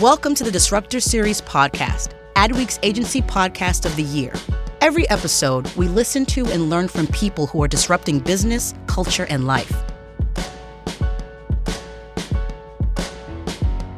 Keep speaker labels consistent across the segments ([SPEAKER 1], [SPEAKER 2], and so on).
[SPEAKER 1] Welcome to the Disruptor Series podcast, Adweek's agency podcast of the year. Every episode, we listen to and learn from people who are disrupting business, culture, and life.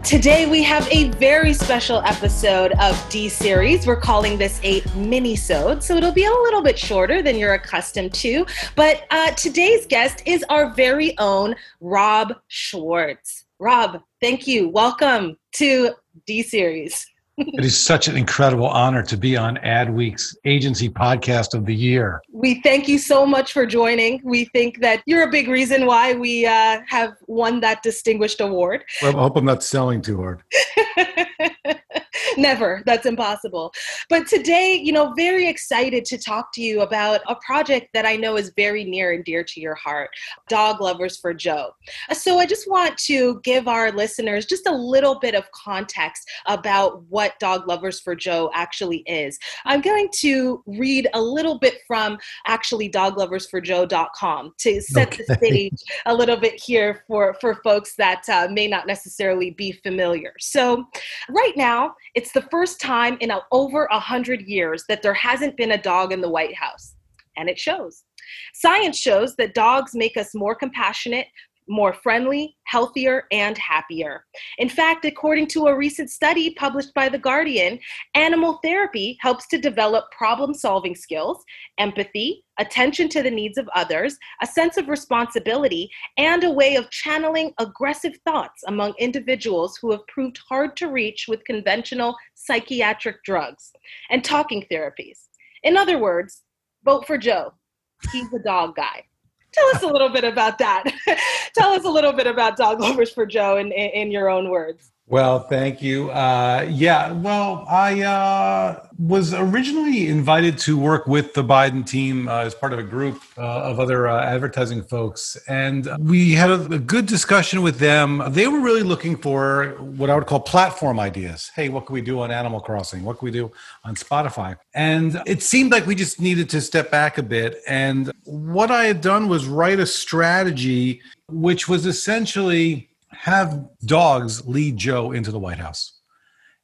[SPEAKER 1] Today we have a very special episode of D series. We're calling this a mini-sode, so it'll be a little bit shorter than you're accustomed to. But uh, today's guest is our very own Rob Schwartz. Rob, thank you. Welcome to D series.
[SPEAKER 2] it is such an incredible honor to be on Adweek's agency podcast of the year.
[SPEAKER 1] We thank you so much for joining. We think that you're a big reason why we uh, have won that distinguished award.
[SPEAKER 2] Well, I hope I'm not selling too hard.
[SPEAKER 1] Never. That's impossible. But today, you know, very excited to talk to you about a project that I know is very near and dear to your heart Dog Lovers for Joe. So I just want to give our listeners just a little bit of context about what Dog Lovers for Joe actually is. I'm going to read a little bit from actually dogloversforjoe.com to set okay. the stage a little bit here for, for folks that uh, may not necessarily be familiar. So, right now, it's the first time in over a hundred years that there hasn't been a dog in the White House, and it shows. Science shows that dogs make us more compassionate, more friendly, healthier, and happier. In fact, according to a recent study published by The Guardian, animal therapy helps to develop problem solving skills, empathy, attention to the needs of others, a sense of responsibility, and a way of channeling aggressive thoughts among individuals who have proved hard to reach with conventional psychiatric drugs and talking therapies. In other words, vote for Joe. He's a dog guy. Tell us a little bit about that. Tell us a little bit about Dog Lovers for Joe in, in, in your own words.
[SPEAKER 2] Well, thank you. Uh, yeah, well, I uh, was originally invited to work with the Biden team uh, as part of a group uh, of other uh, advertising folks. And we had a, a, good discussion with them. They were really looking for what I would call platform ideas. Hey, what can we do on Animal Crossing? What can we do on Spotify? And it seemed like we just needed to step back a bit. And what I had done was write a strategy, which was essentially have dogs lead Joe into the White House.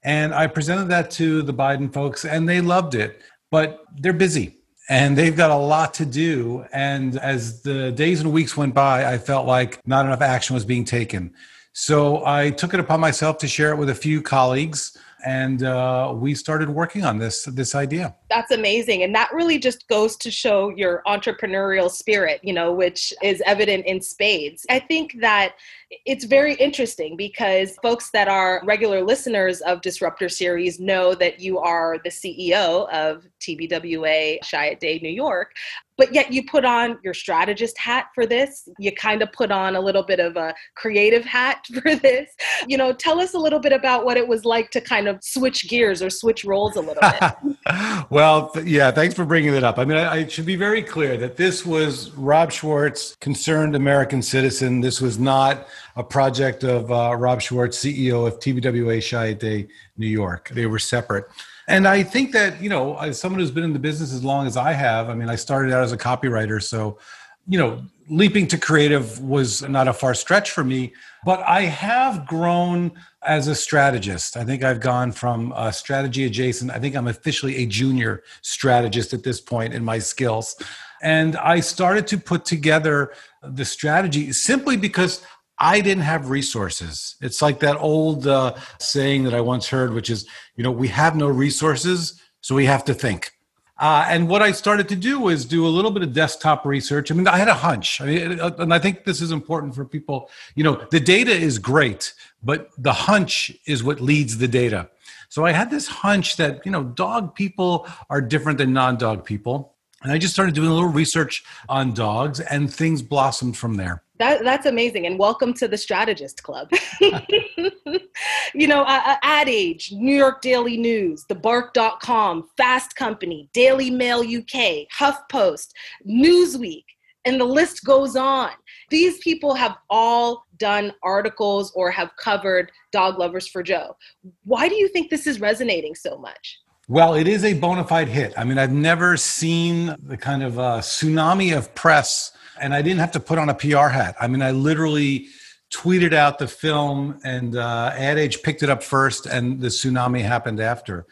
[SPEAKER 2] And I presented that to the Biden folks, and they loved it. But they're busy and they've got a lot to do. And as the days and weeks went by, I felt like not enough action was being taken. So I took it upon myself to share it with a few colleagues and uh, we started working on this this idea
[SPEAKER 1] that's amazing and that really just goes to show your entrepreneurial spirit you know which is evident in spades i think that it's very interesting because folks that are regular listeners of disruptor series know that you are the ceo of tbwa chiat day new york but yet you put on your strategist hat for this. You kind of put on a little bit of a creative hat for this. You know tell us a little bit about what it was like to kind of switch gears or switch roles a little bit.
[SPEAKER 2] Well th- yeah thanks for bringing it up. I mean I, I should be very clear that this was rob schwartz concerned american citizen. This was not a project of uh, rob schwartz ceo of tbwa chiat day new york they were separate and I think that, you know, as someone who's been in the business as long as I have, I mean, I started out as a copywriter. So, you know, leaping to creative was not a far stretch for me, but I have grown as a strategist. I think I've gone from strategy adjacent. I think I'm officially a junior strategist at this point in my skills. And I started to put together the strategy simply because I didn't have resources. It's like that old uh, saying that I once heard, which is, you know, we have no resources, so we have to think. Uh, and what I started to do was do a little bit of desktop research. I mean, I had a hunch, I mean, uh, and I think this is important for people. You know, the data is great, but the hunch is what leads the data. So I had this hunch that you know, dog people are different than non-dog people, and I just started doing a little research on dogs, and things blossomed from there.
[SPEAKER 1] That, that's amazing. And welcome to the Strategist Club. you know, uh, uh, Ad Age, New York Daily News, TheBark.com, Fast Company, Daily Mail UK, HuffPost, Newsweek, and the list goes on. These people have all done articles or have covered Dog Lovers for Joe. Why do you think this is resonating so much?
[SPEAKER 2] Well, it is a bona fide hit. I mean, I've never seen the kind of uh, tsunami of press and I didn't have to put on a PR hat. I mean, I literally tweeted out the film, and uh, Ad Age picked it up first, and the tsunami happened after.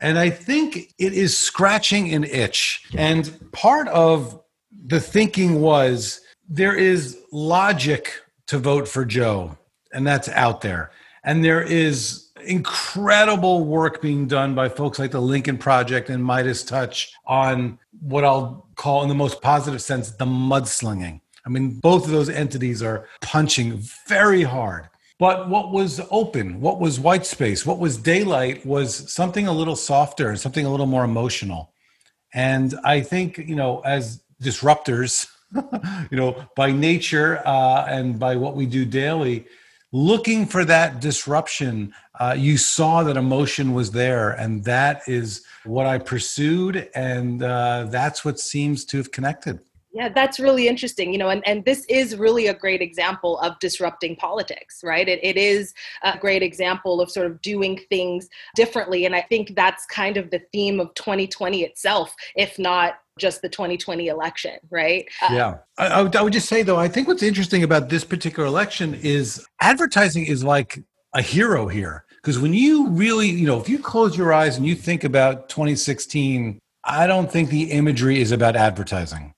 [SPEAKER 2] And I think it is scratching an itch. And part of the thinking was there is logic to vote for Joe, and that's out there. And there is incredible work being done by folks like the Lincoln Project and Meidas Touch on what I'll call, in the most positive sense, the mudslinging. I mean, both of those entities are punching very hard. But what was open, what was white space, what was daylight was something a little softer, and something a little more emotional. And I think, you know, as disruptors, you know, by nature uh, and by what we do daily, looking for that disruption, uh, you saw that emotion was there. And that is what I pursued. And uh, that's what seems to have connected.
[SPEAKER 1] Yeah, that's really interesting. You know, and, and this is really a great example of disrupting politics, right? It, it is a great example of sort of doing things differently. And I think that's kind of the theme of 2020 itself, if not just the 2020 election, right?
[SPEAKER 2] Uh, yeah. I, I, would, I would just say, though, I think what's interesting about this particular election is advertising is like a hero here. Because when you really, you know, if you close your eyes and you think about 2016, I don't think the imagery is about advertising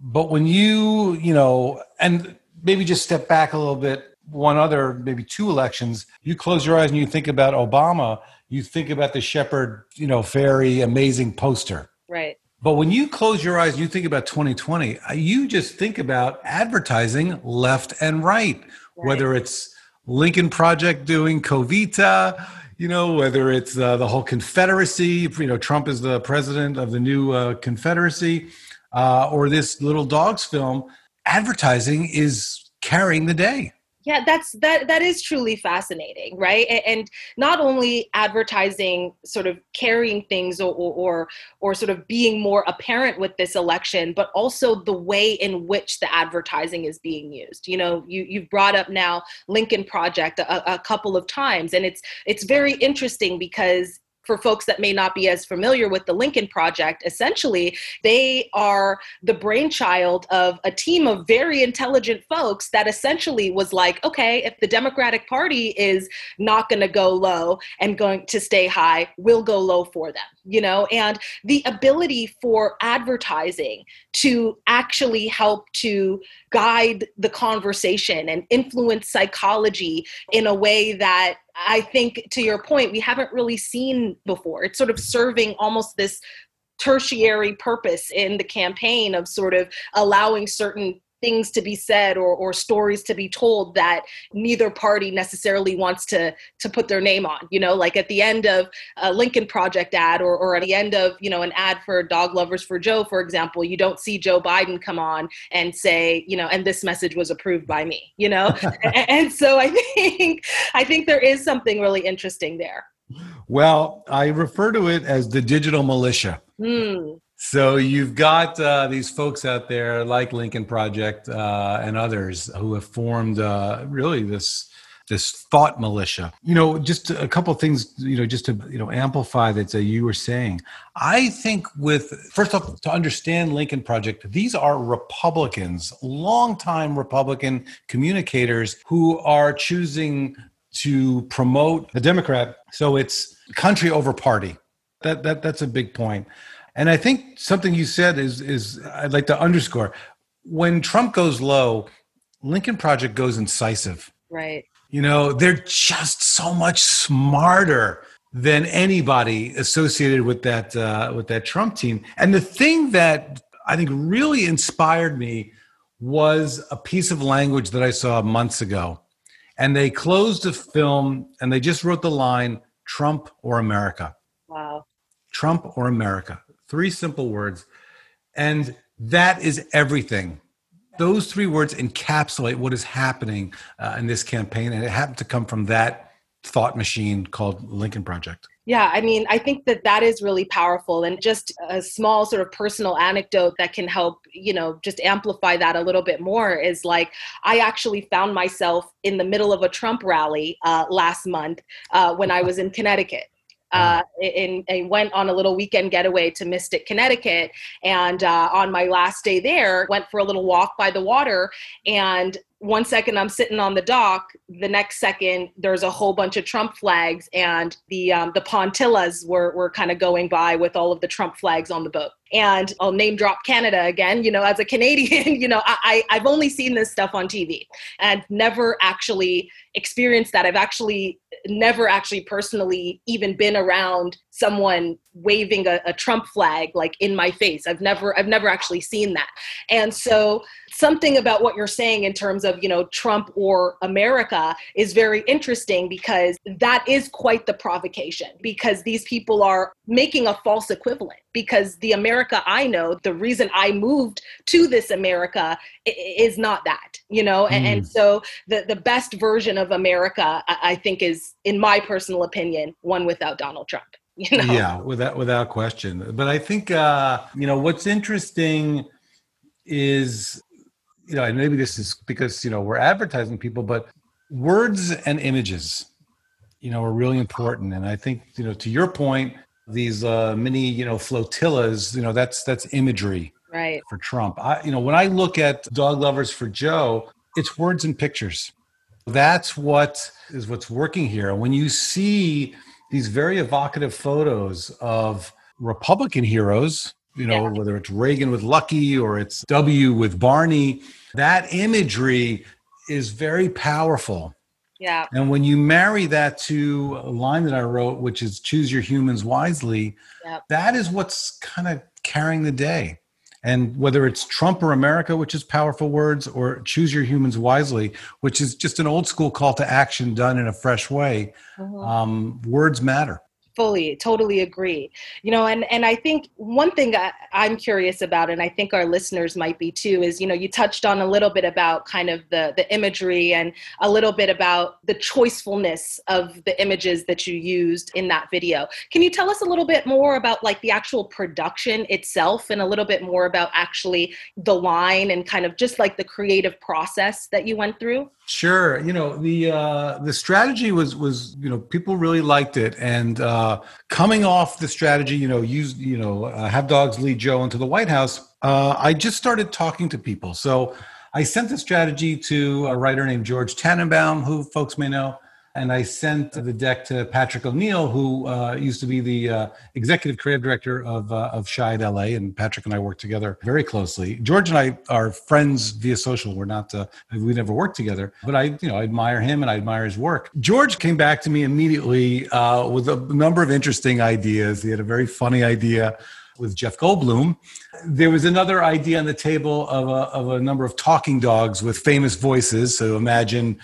[SPEAKER 2] but when you you know and maybe just step back a little bit one other maybe two elections you close your eyes and you think about obama you think about the shepard you know Fairey amazing poster.
[SPEAKER 1] Right.
[SPEAKER 2] But when you close your eyes and you think about 2020 uh, you just think about advertising left and right, right. whether it's lincoln project doing covita you know whether it's uh, the whole confederacy you know trump is the president of the new uh, confederacy uh, or this little dogs film, advertising is carrying the day.
[SPEAKER 1] Yeah, that's that that is truly fascinating, right? And, not only advertising sort of carrying things or, or or sort of being more apparent with this election, but also the way in which the advertising is being used. You know, you you've brought up now Lincoln Project a, a couple of times, and it's it's very interesting because for folks that may not be as familiar with the Lincoln Project, essentially, they are the brainchild of a team of very intelligent folks that essentially was like, okay, if the Democratic Party is not going to go low and going to stay high, we'll go low for them, you know? And the ability for advertising to actually help to guide the conversation and influence psychology in a way that I think, to your point, we haven't really seen before. It's sort of serving almost this tertiary purpose in the campaign of sort of allowing certain things to be said or, or stories to be told that neither party necessarily wants to to put their name on you know like at the end of a lincoln project ad or, or at the end of you know an ad for dog lovers for joe for example you don't see joe biden come on and say you know and this message was approved by me you know? And, and so i think i think there is something really interesting there.
[SPEAKER 2] Well i refer to it as the digital militia. Mm. So you've got uh, these folks out there like Lincoln Project uh, and others who have formed uh, really this this thought militia. You know, just a couple things. You know, just to you know amplify that uh, you were saying. I think with first off to understand Lincoln Project, these are Republicans, longtime Republican communicators who are choosing to promote the Democrat. So it's country over party. That that that's a big point. And I think something you said is is I'd like to underscore. When Trump goes low, Lincoln Project goes incisive.
[SPEAKER 1] Right.
[SPEAKER 2] You know, they're just so much smarter than anybody associated with that uh, with that Trump team. And the thing that I think really inspired me was a piece of language that I saw months ago. And they closed the film and they just wrote the line Trump or America.
[SPEAKER 1] Wow.
[SPEAKER 2] Trump or America. Three simple words. And that is everything. Those three words encapsulate what is happening uh, in this campaign. And it happened to come from that thought machine called Lincoln Project.
[SPEAKER 1] Yeah, I mean, I think that that is really powerful. And just a small sort of personal anecdote that can help, you know, just amplify that a little bit more is like, I actually found myself in the middle of a Trump rally uh, last month uh, when I was in Connecticut uh, and, went on a little weekend getaway to Mystic, Connecticut. And uh, on my last day there, went for a little walk by the water and one second I'm sitting on the dock, the next second there's a whole bunch of Trump flags, and the um, the Pontillas were were kind of going by with all of the Trump flags on the boat. And I'll name drop Canada again. You know, as a Canadian, you know, I, I've only seen this stuff on TV and never actually experienced that. I've actually never actually personally even been around someone waving a, a, Trump flag like in my face. I've never I've never actually seen that. And so something about what you're saying in terms of, you know, Trump or America is very interesting because that is quite the provocation because these people are making a false equivalent because the America I know, the reason I moved to this America is not that, you know? Mm. And, and, hmm. so the, the best version of America, I think, is, in my personal opinion, one without Donald Trump. You know?
[SPEAKER 2] Yeah, without without question. But I think uh, you know what's interesting is you know, and maybe this is because you know we're advertising people, but words and images, you know, are really important. And I think you know, to your point, these uh, mini you know flotillas, you know, that's that's imagery
[SPEAKER 1] right
[SPEAKER 2] for Trump. I you know when I look at dog lovers for Joe, it's words and pictures. That's what is what's working here. When you see these very evocative photos of Republican heroes, you know, yeah. whether it's Reagan with Lucky or it's W with Barney, that imagery is very powerful.
[SPEAKER 1] Yeah.
[SPEAKER 2] And when you marry that to a line that I wrote, which is choose your humans wisely, yep. that is what's kind of carrying the day. And whether it's Trump or America, which is powerful words, or choose your humans wisely, which is just an old school call to action done in a fresh way, mm-hmm. um, words matter
[SPEAKER 1] fully totally agree. You know and and i think one thing I, i'm curious about and i think our listeners might be too is you know you touched on a little bit about kind of the the imagery and a little bit about the choicefulness of the images that you used in that video. Can you tell us a little bit more about like the actual production itself and a little bit more about actually the line and kind of just like the creative process that you went through?
[SPEAKER 2] Sure. You know, the uh, the strategy was was you know people really liked it, and uh, coming off the strategy, you know, use you know uh, have dogs lead Joe into the White House. Uh, I just started talking to people, so I sent the strategy to a writer named George Tannenbaum, who folks may know and I sent the deck to Patrick O'Neill, who uh, used to be the uh, executive creative director of uh, of Chiat LA, and Patrick and I worked together very closely. George and I are friends via social. We're not uh, we never worked together, but I you know I admire him and I admire his work. George came back to me immediately uh, with a number of interesting ideas. He had a very funny idea with Jeff Goldblum. There was another idea on the table of a, of a number of talking dogs with famous voices. So imagine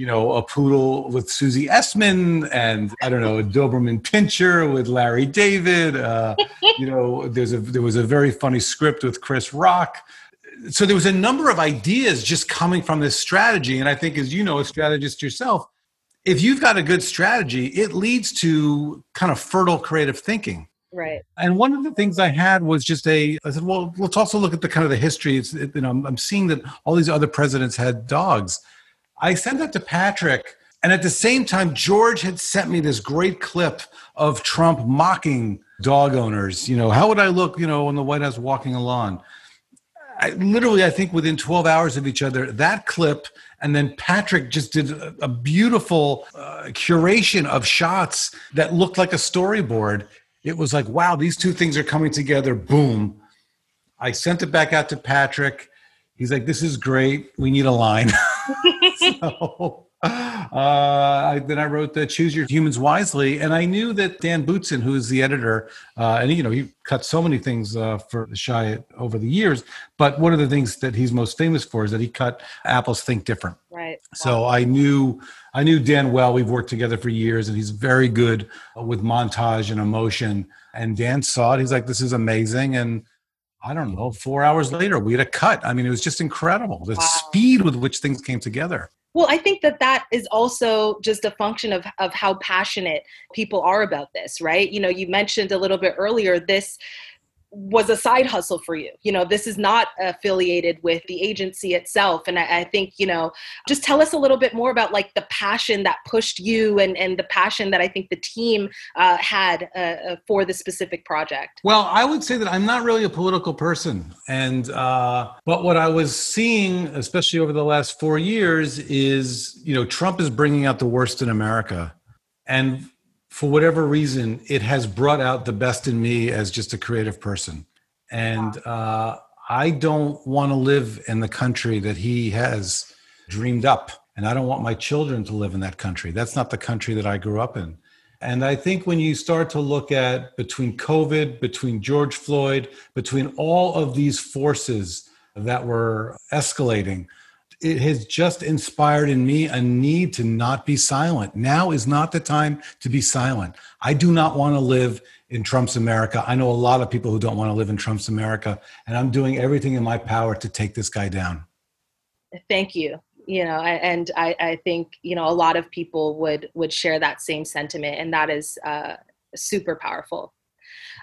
[SPEAKER 2] you know, a poodle with Susie Essman and I don't know, a Doberman Pinscher with Larry David. Uh, you know, there's a there was a very funny script with Chris Rock. So there was a number of ideas just coming from this strategy. And I think as you know, a strategist yourself, if you've got a good strategy, it leads to kind of fertile creative thinking.
[SPEAKER 1] Right.
[SPEAKER 2] And one of the things I had was just a, I said, well, let's also look at the kind of the history. It's, it, you know, I'm, I'm seeing that all these other presidents had dogs I sent that to Patrick. And at the same time, George had sent me this great clip of Trump mocking dog owners. You know, how would I look, you know, in the White House walking along? I, literally, I think within 12 hours of each other, that clip, and then Patrick just did a, a beautiful uh, curation of shots that looked like a storyboard. It was like, wow, these two things are coming together. Boom. I sent it back out to Patrick. He's like, this is great. We need a line. so, uh, I, then I wrote the Choose Your Humans Wisely, and I knew that Dan Boutsen, who is the editor, uh, and you know he cut so many things uh, for Chiat over the years, but one of the things that he's most famous for is that he cut Apple's Think Different.
[SPEAKER 1] Right.
[SPEAKER 2] So I knew I knew Dan well. We've worked together for years, and he's very good with montage and emotion. And Dan saw it. He's like, "This is amazing," and I don't know, four hours later, we had a cut. I mean, it was just incredible the wow. speed with which things came together.
[SPEAKER 1] Well, I think that that is also just a function of, of how passionate people are about this, right? You know, you mentioned a little bit earlier this was a side hustle for you. You know, this is not affiliated with the agency itself. And I, I, think, you know, just tell us a little bit more about like the passion that pushed you and, and the passion that I think the team uh, had uh, uh, for the specific project.
[SPEAKER 2] Well, I would say that I'm not really a political person. And, uh, but what I was seeing, especially over the last four years, is, you know, Trump is bringing out the worst in America. And for whatever reason, it has brought out the best in me as just a creative person. And uh, I don't want to live in the country that he has dreamed up. And I don't want my children to live in that country. That's not the country that I grew up in. And I think when you start to look at between COVID, between George Floyd, between all of these forces that were escalating, it has just inspired in me a need to not be silent. Now is not the time to be silent. I do not want to live in Trump's America. I know a lot of people who don't want to live in Trump's America, and I'm doing everything in my power to take this guy down.
[SPEAKER 1] Thank you. You know, and I, I think you know a lot of people would would share that same sentiment, and that is uh, super powerful.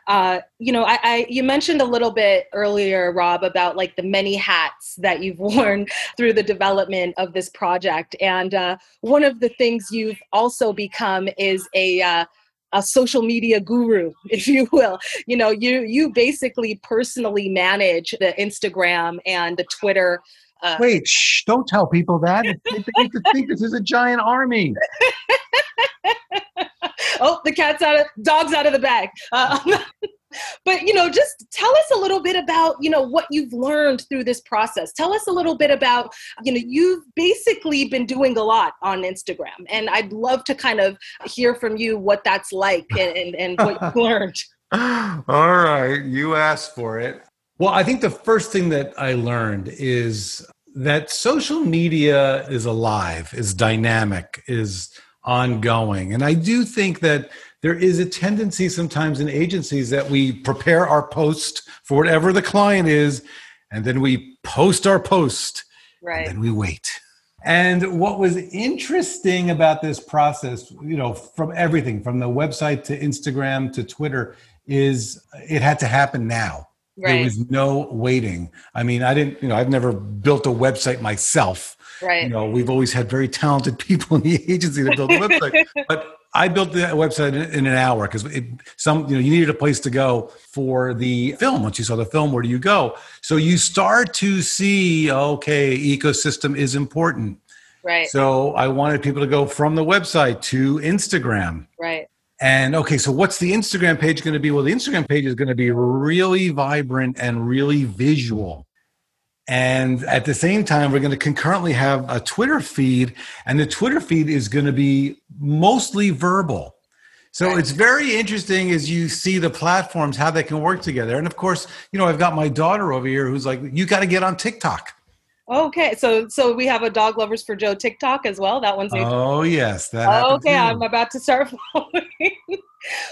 [SPEAKER 1] Uh, you know, I, I, you mentioned a little bit earlier, Rob, about like the many hats that you've worn through the development of this project, and uh, one of the things you've also become is a uh, a social media guru, if you will. You know, you you basically personally manage the Instagram and the Twitter.
[SPEAKER 2] Uh, Wait, shh! Don't tell people that. They think, think this is a giant army.
[SPEAKER 1] oh, the cat's out of dog's out of the bag. Uh, but you know just tell us a little bit about you know what you've learned through this process. Tell us a little bit about you know you've basically been doing a lot on instagram and i'd love to kind of hear from you what that's like and, and, and what you've learned.
[SPEAKER 2] All right you asked for it. Well i think the first thing that i learned is that social media is alive is dynamic is ongoing. And I do think that there is a tendency sometimes in agencies that we prepare our post for whatever the client is, and then we post our post,
[SPEAKER 1] right.
[SPEAKER 2] and we wait. And what was interesting about this process, you know, from everything from the website to Instagram to Twitter, is it had to happen now. Right. There was no waiting. I mean, I didn't, you know, I've never built a website myself.
[SPEAKER 1] Right.
[SPEAKER 2] You know, we've always had very talented people in the agency that build a website. but I built the website in an hour because some you know you needed a place to go for the film. Once you saw the film, where do you go? So you start to see, okay, ecosystem is important.
[SPEAKER 1] Right.
[SPEAKER 2] So I wanted people to go from the website to Instagram.
[SPEAKER 1] Right.
[SPEAKER 2] And okay, so what's the Instagram page going to be? Well, the Instagram page is going to be really vibrant and really visual. And at the same time, we're going to concurrently have a Twitter feed, and the Twitter feed is going to be mostly verbal. So it's very interesting as you see the platforms, how they can work together. And of course, you know, I've got my daughter over here who's like, you got to get on TikTok.
[SPEAKER 1] Okay, so so we have a dog lovers for Joe TikTok as well. That one's
[SPEAKER 2] oh yes,
[SPEAKER 1] that okay. I'm about to start following.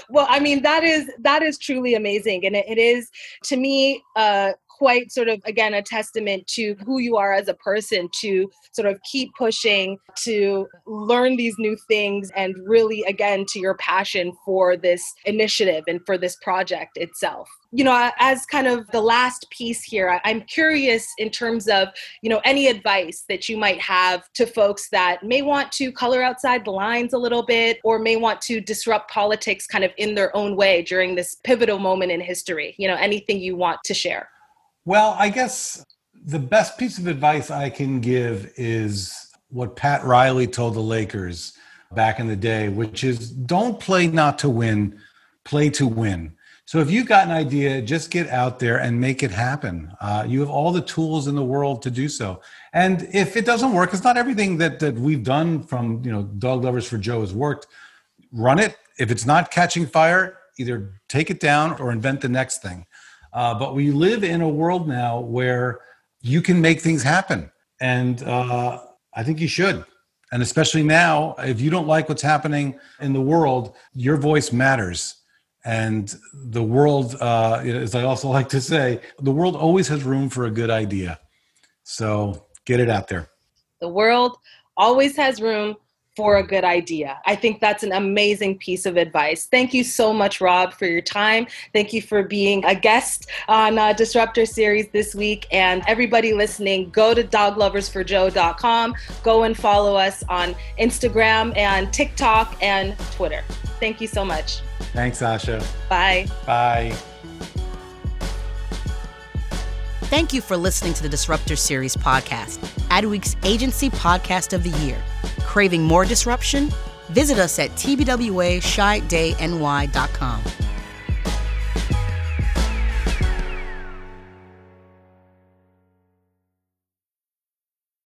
[SPEAKER 1] well, I mean that is that is truly amazing, and it, it is to me uh, quite sort of again a testament to who you are as a person to sort of keep pushing to learn these new things and really again to your passion for this initiative and for this project itself. You know as kind of the last piece here i'm curious in terms of you know any advice that you might have to folks that may want to color outside the lines a little bit or may want to disrupt politics kind of in their own way during this pivotal moment in history. You know anything you want to share
[SPEAKER 2] well, I guess the best piece of advice I can give is what Pat Riley told the Lakers back in the day, which is don't play not to win, play to win. So if you've got an idea, just get out there and make it happen. Uh, you have all the tools in the world to do so. And if it doesn't work, it's not everything that that we've done from you know Dog Lovers for Joe has worked. Run it. If it's not catching fire, either take it down or invent the next thing. Uh, but we live in a world now where you can make things happen. And uh, I think you should. And especially now, if you don't like what's happening in the world, your voice matters. And the world, uh, as I also like to say, the world always has room for a good idea. So get it out there.
[SPEAKER 1] The world always has room for a good idea. I think that's an amazing piece of advice. Thank you so much, Rob, for your time. Thank you for being a guest on uh, Disruptor Series this week. And everybody listening, go to dogloversforjoe.com. Go and follow us on Instagram and TikTok and Twitter. Thank you so much.
[SPEAKER 2] Thanks, Asha.
[SPEAKER 1] Bye.
[SPEAKER 2] Bye.
[SPEAKER 3] Thank you for listening to the Disruptor Series podcast, Adweek's agency podcast of the year. Craving more disruption? Visit us at tbwachiatdayny.com.